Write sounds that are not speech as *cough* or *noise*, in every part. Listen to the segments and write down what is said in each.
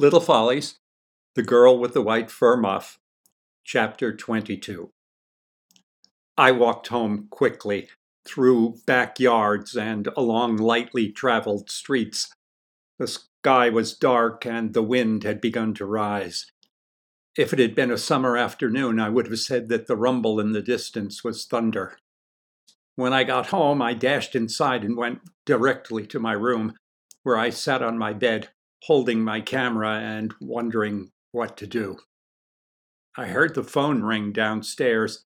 Little Follies, The Girl with the White Fur Muff, Chapter 22. I walked home quickly through backyards and along lightly traveled streets. The sky was dark and the wind had begun to rise. If it had been a summer afternoon, I would have said that the rumble in the distance was thunder. When I got home, I dashed inside and went directly to my room, where I sat on my bed, holding my camera and wondering what to do. I heard the phone ring downstairs,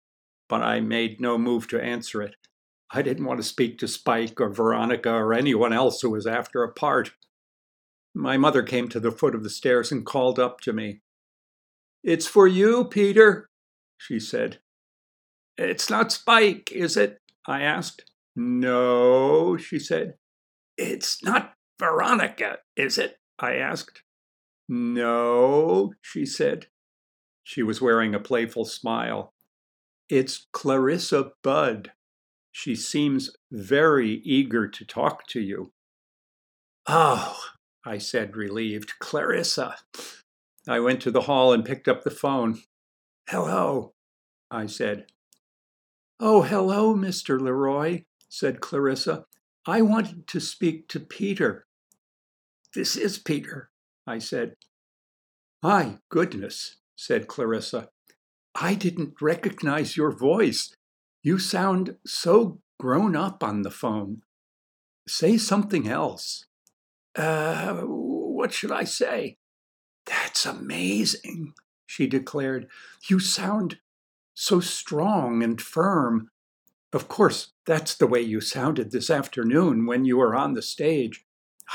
but I made no move to answer it. I didn't want to speak to Spike or Veronica or anyone else who was after a part. My mother came to the foot of the stairs and called up to me. It's for you, Peter, she said. It's not Spike, is it? I asked. No, she said. It's not Veronica, is it? I asked. No, she said. She was wearing a playful smile. It's Clarissa Bud. She seems very eager to talk to you. Oh, I said, relieved. Clarissa. I went to the hall and picked up the phone. Hello, I said. Oh, hello, Mr. Leroy, said Clarissa. I wanted to speak to Peter. This is Peter, I said. My goodness, said Clarissa. I didn't recognize your voice. You sound so grown up on the phone. Say something else. Uh, what should I say? That's amazing, she declared. You sound so strong and firm. Of course, that's the way you sounded this afternoon when you were on the stage.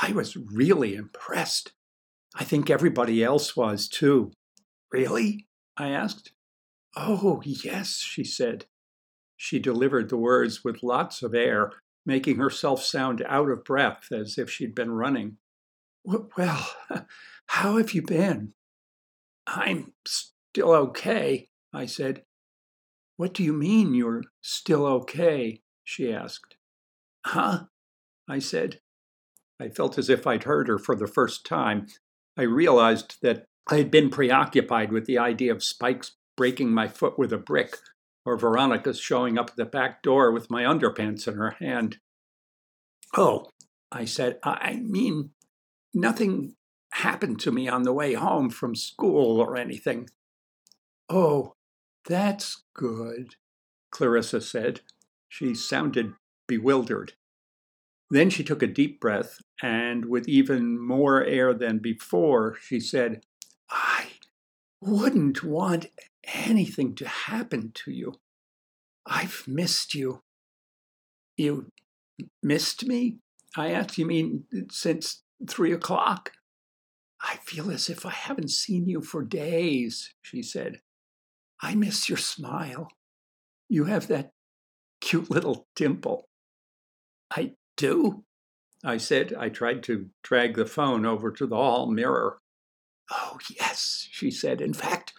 I was really impressed. I think everybody else was too. Really? I asked. Oh, yes, she said. She delivered the words with lots of air, making herself sound out of breath as if she'd been running. Well, *laughs* how have you been? I'm still okay, I said. What do you mean you're still okay? she asked. Huh? I said. I felt as if I'd heard her for the first time. I realized that I had been preoccupied with the idea of Spike's breaking my foot with a brick or Veronica's showing up at the back door with my underpants in her hand. Oh, I said, I mean, nothing happened to me on the way home from school or anything. Oh, that's good, Clarissa said. She sounded bewildered. Then she took a deep breath, and with even more air than before, she said, I wouldn't want anything to happen to you. I've missed you. You missed me? I asked. You mean since three o'clock? I feel as if I haven't seen you for days, she said. I miss your smile. You have that cute little dimple. I do? I said. I tried to drag the phone over to the hall mirror. Oh, yes, she said. In fact,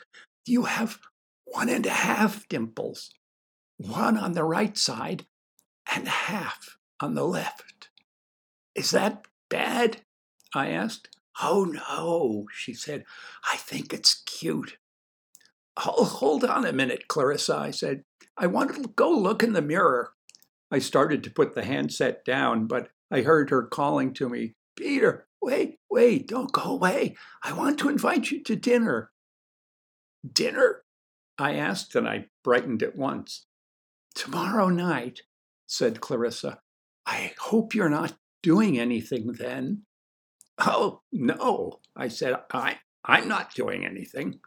you have one and a half dimples, one on the right side and half on the left. Is that bad? I asked. Oh, no, she said. I think it's cute. Oh, hold on a minute, Clarissa, I said. I want to go look in the mirror. I started to put the handset down, but I heard her calling to me, Peter, wait, wait, don't go away. I want to invite you to dinner. Dinner? I asked, and I brightened at once. Tomorrow night, said Clarissa. I hope you're not doing anything then. Oh, no, I said. I, I'm not doing anything.